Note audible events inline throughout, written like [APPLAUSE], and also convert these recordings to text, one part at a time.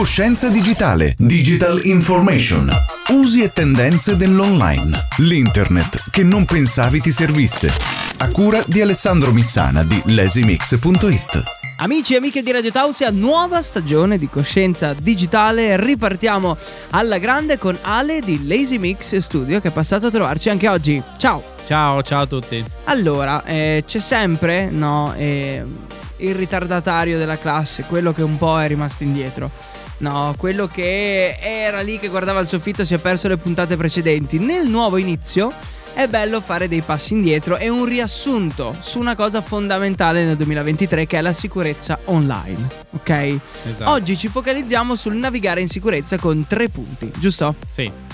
Coscienza digitale, digital information, usi e tendenze dell'online, l'internet che non pensavi ti servisse. A cura di Alessandro Missana di lasimix.it. Amici e amiche di Radio Tausia, nuova stagione di coscienza digitale. Ripartiamo alla grande con Ale di Lazy Mix Studio che è passato a trovarci anche oggi. Ciao! Ciao, ciao a tutti. Allora, eh, c'è sempre, no, eh, il ritardatario della classe, quello che un po' è rimasto indietro. No, quello che era lì che guardava il soffitto si è perso le puntate precedenti. Nel nuovo inizio è bello fare dei passi indietro e un riassunto su una cosa fondamentale nel 2023 che è la sicurezza online. Ok? Esatto. Oggi ci focalizziamo sul navigare in sicurezza con tre punti, giusto? Sì.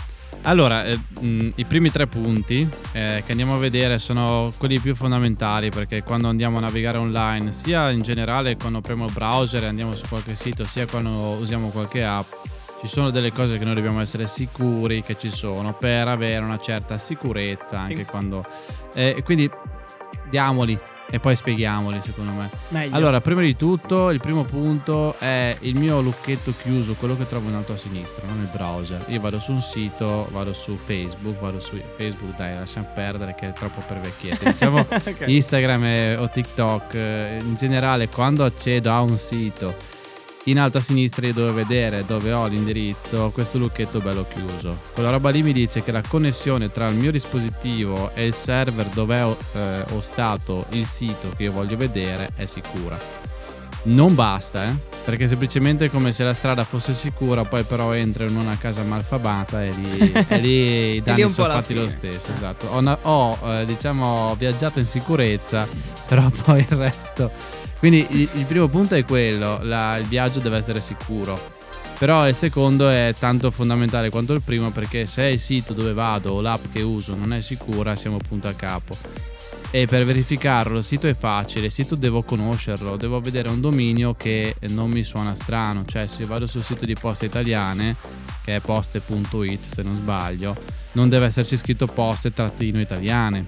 Allora, eh, mh, i primi tre punti eh, che andiamo a vedere sono quelli più fondamentali perché quando andiamo a navigare online, sia in generale quando apriamo il browser e andiamo su qualche sito, sia quando usiamo qualche app, ci sono delle cose che noi dobbiamo essere sicuri che ci sono per avere una certa sicurezza anche Sì. quando... eh, quindi diamoli e poi spieghiamoli secondo me. Meglio. Allora, prima di tutto, il primo punto è il mio lucchetto chiuso, quello che trovo in alto a sinistra, no? nel browser. Io vado su un sito, vado su Facebook, vado su Facebook, dai, lasciamo perdere che è troppo per vecchietti. Diciamo [LAUGHS] Ok. Instagram e- o TikTok, eh, in generale, quando accedo a un sito, in alto a sinistra io devo vedere dove ho l'indirizzo, questo lucchetto bello chiuso. Quella roba lì mi dice che la connessione tra il mio dispositivo e il server dove ho eh, hostato il sito che io voglio vedere è sicura. Non basta, eh? Perché semplicemente è come se la strada fosse sicura, poi però entro in una casa malfamata e lì, [LAUGHS] e lì i danni sono fatti lo stesso. Esatto. Ho, ho, eh, diciamo, viaggiato in sicurezza, però [LAUGHS] poi il resto. Quindi il, il primo punto è quello: la- il viaggio deve essere sicuro. Però il secondo è tanto fondamentale quanto il primo perché se il sito dove vado o l'app che uso non è sicura siamo punto a capo. E per verificarlo il sito è facile, il sito devo conoscerlo, devo vedere un dominio che non mi suona strano, cioè se vado sul sito di Poste Italiane, che è poste.it se non sbaglio, non deve esserci scritto poste trattino italiane,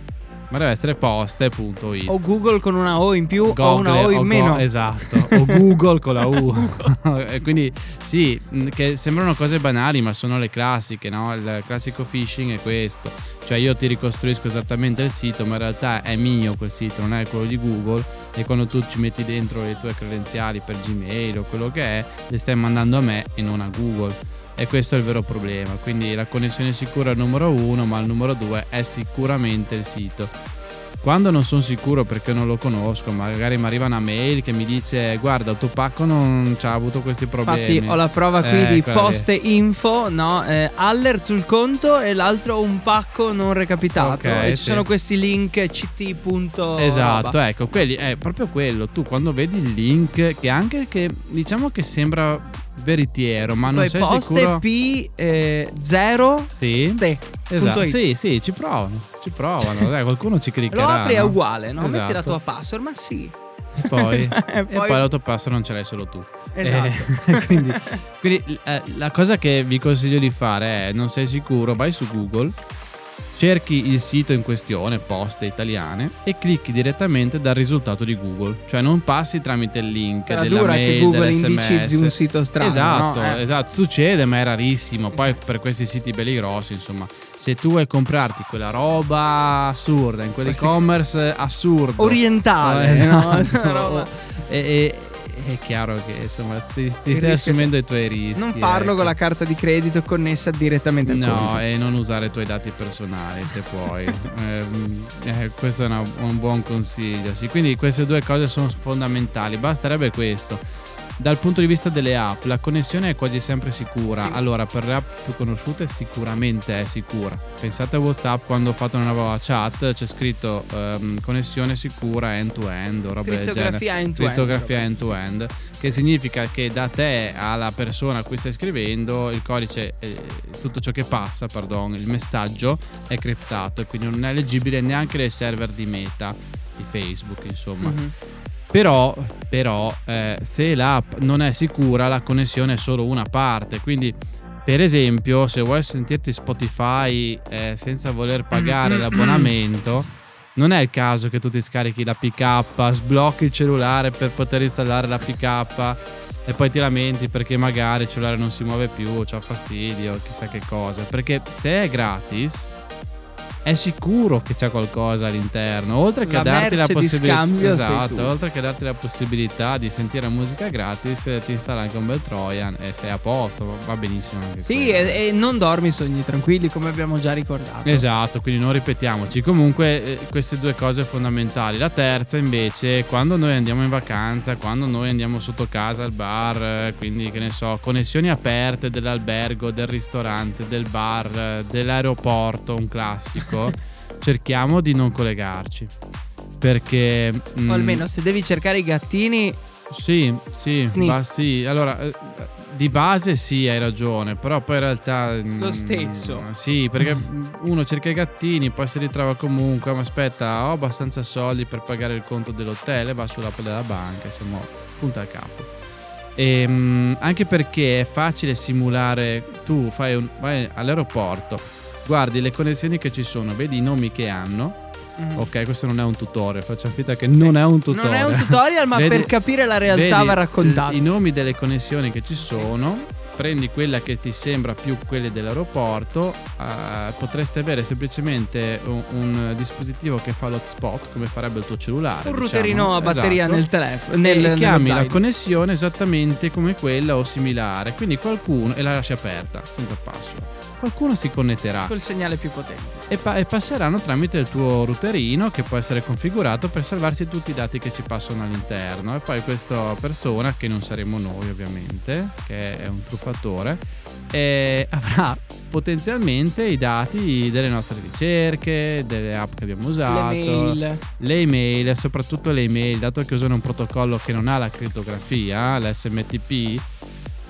ma deve essere poste.it. O Google con una O in più o Google una O in o Go- meno. esatto, o Google con la U. [LAUGHS] E quindi sì, che sembrano cose banali, ma sono le classiche, no? Il classico phishing è questo. Cioè io ti ricostruisco esattamente il sito, ma in realtà è mio quel sito, non è quello di Google e quando tu ci metti dentro le tue credenziali per Gmail o quello che è, le stai mandando a me e non a Google. E questo è il vero problema. Quindi la connessione sicura è il numero uno, ma il numero due è sicuramente il sito. Quando non sono sicuro perché non lo conosco, magari mi arriva una mail che mi dice guarda il tuo pacco non ci ha avuto questi problemi. Infatti ho la prova qui Eh, di quella lì. poste info, no? Eh, alert sul conto e l'altro un pacco non recapitato. Ok, e ci sì. sono questi link ct. Esatto, ecco, quelli è proprio quello. Tu quando vedi il link che anche che diciamo che sembra veritiero, ma non Poi sei poste sicuro. P 0 Sì. ste. Esatto. Sì, sì, ci provano, ci provano. [LAUGHS] Dai, qualcuno ci cliccherà. Lo apri è uguale, no? Metti la Esatto. tua password, ma sì. E poi, [LAUGHS] Cioè, e poi- poi l'autopasso non ce l'hai solo tu. Esatto. Eh, [LAUGHS] quindi quindi, eh, la cosa che vi consiglio di fare è: non sei sicuro, vai su Google, cerchi il sito in questione, poste italiane, e clicchi direttamente dal risultato di Google. Cioè non passi tramite il link Sarà della dura mail, che Google indicizzi un sito strano. Esatto, no? Eh. esatto, succede, ma è rarissimo. Poi per questi siti belli grossi, insomma, se tu vuoi comprarti quella roba assurda in quell'e-commerce assurdo, Orientale, eh, no? esatto. Una roba- E- e- è chiaro che insomma ti, ti stai assumendo i tuoi rischi. Non farlo ecco. con la carta di credito connessa direttamente al No, conto. e non usare i tuoi dati personali se puoi. [LAUGHS] Ehm, eh, questo è una- un buon consiglio. Sì, quindi queste due cose sono fondamentali. Basterebbe questo. Dal punto di vista delle app, la connessione è quasi sempre sicura. Sì. Allora, per le app più conosciute, sicuramente è sicura. Pensate a WhatsApp quando ho fatto una nuova chat, c'è scritto ehm, connessione sicura end-to-end o roba del genere. End-to-end. Crittografia roba, end-to-end, che significa che da te alla persona a cui stai scrivendo il codice, eh, tutto ciò che passa, pardon, il messaggio è criptato e quindi non è leggibile neanche nei server di Meta, di Facebook, insomma. Mhm. Però, però eh, se l'app non è sicura, la connessione è solo una parte. Quindi, per esempio, se vuoi sentirti Spotify eh, senza voler pagare l'abbonamento, non è il caso che tu ti scarichi la PK, sblocchi il cellulare per poter installare la PK e poi ti lamenti perché magari il cellulare non si muove più, c'ha fastidio, chissà che cosa. Perché se è gratis è sicuro che c'è qualcosa all'interno. Oltre che La darti la possibilità. Esatto, oltre che darti la possibilità di sentire musica gratis, ti installa anche un bel Trojan e sei a posto. Va benissimo anche Sì, e, e non dormi sogni tranquilli, come abbiamo già ricordato. Esatto, quindi non ripetiamoci. Comunque eh, queste due cose fondamentali. La terza invece, quando noi andiamo in vacanza, quando noi andiamo sotto casa al bar, eh, quindi che ne so, connessioni aperte dell'albergo, del ristorante, del bar, eh, dell'aeroporto, un classico, cerchiamo di non collegarci. Perché... mm, O almeno se devi cercare i gattini, sì, sì, ma sì. Allora, eh, di base sì, hai ragione, però poi in realtà... mm, Lo stesso. Sì, perché uno cerca i gattini, poi si ritrova comunque, ma aspetta, ho abbastanza soldi per pagare il conto dell'hotel e va sull'app della banca, siamo punta a capo. E, mm, anche perché è facile simulare, tu fai un, vai all'aeroporto, guardi le connessioni che ci sono, vedi i nomi che hanno. Mhm. Ok, questo non è un tutorial, facciamo finta che non è un tutorial. non è un tutorial, ma [LAUGHS] Vedi- per capire la realtà va raccontato. I nomi delle connessioni che ci sono, prendi quella che ti sembra più quelle dell'aeroporto, eh, potresti avere semplicemente un, un dispositivo che fa l'hotspot, come farebbe il tuo cellulare. un diciamo. routerino a batteria Esatto. nel telefono. E Nel, nello chiami la connessione esattamente come quella o similare, quindi qualcuno e la lasci aperta senza password. Qualcuno si connetterà col segnale più potente. E, pa- e passeranno tramite il tuo routerino che può essere configurato per salvarsi tutti i dati che ci passano all'interno e poi questa persona che non saremo noi ovviamente che è un truffatore eh, avrà potenzialmente i dati delle nostre ricerche delle app che abbiamo usato Le mail. le email, soprattutto le email, dato che usano un protocollo che non ha la crittografia, l'SMTP,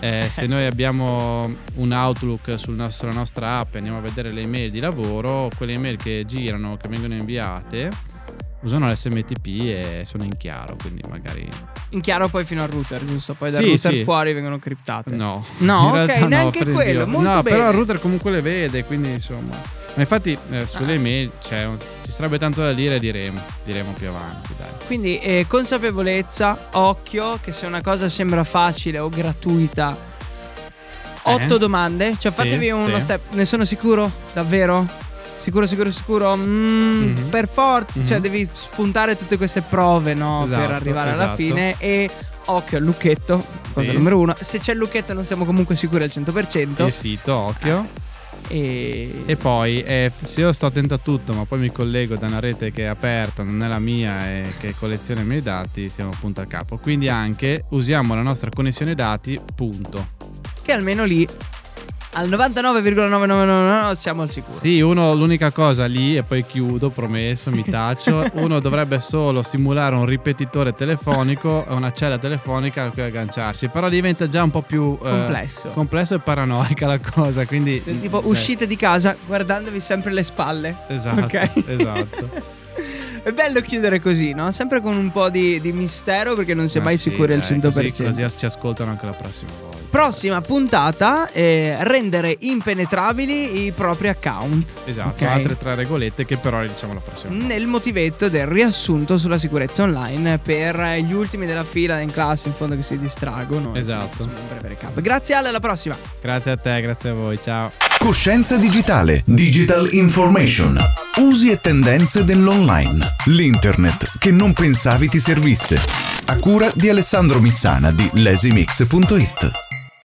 eh, [LAUGHS] se noi abbiamo un Outlook sul nostro- sulla nostra app e andiamo a vedere le email di lavoro, quelle email che girano, che vengono inviate, usano l'SMTP e sono in chiaro, quindi magari... In chiaro poi fino al router, giusto? Poi dal Sì, router sì. fuori vengono criptate. No, No, ok, neanche quello, molto no, bene. però il router comunque le vede, quindi insomma... Ma infatti eh, sulle Ah. email c'è un- ci sarebbe tanto da dire, diremo, diremo più avanti, dai. Quindi eh, consapevolezza, occhio, che se una cosa sembra facile o gratuita. Otto Eh? domande, cioè Sì, fatevi uno sì. step. Ne sono sicuro? Davvero? Sicuro, sicuro, sicuro? Mm, Mhm. Per forza, cioè Mhm. devi spuntare tutte queste prove, no? per Esatto, arrivare alla esatto. fine. E occhio al lucchetto, cosa Sì. numero uno. Se c'è il lucchetto non siamo comunque sicuri al 100%. Il sito, occhio. E... E poi, eh, se io sto attento a tutto, ma poi mi collego da una rete che è aperta, non è la mia e che colleziona i miei dati, siamo punto a capo. Quindi anche usiamo la nostra connessione dati, punto. Che almeno lì al 99,9999 siamo al sicuro. Sì, uno, l'unica cosa lì, e poi chiudo, promesso, mi taccio, [LAUGHS] uno dovrebbe solo simulare un ripetitore telefonico e una cella telefonica a cui agganciarsi, però diventa già un po' più... eh, Complesso. complesso e paranoica la cosa, quindi... Tipo eh, uscite di casa guardandovi sempre le spalle. Esatto, Ok. esatto. È bello chiudere così, no? Sempre con un po' di, di mistero perché non si è Ma mai sì, sicuri al dai, 100%. Così, così ci ascoltano anche la prossima volta. Prossima puntata, eh, rendere impenetrabili i propri account. Esatto, Ok. altre tre regolette che però le diciamo la prossima volta. Nel motivetto del riassunto sulla sicurezza online per gli ultimi della fila in classe, in fondo che si distraggono. Esatto. Grazie Ale, alla prossima. Grazie a te, grazie a voi, ciao. Coscienza digitale, digital information, usi e tendenze dell'online, l'internet che non pensavi ti servisse. A cura di Alessandro Missana di lesimix.it.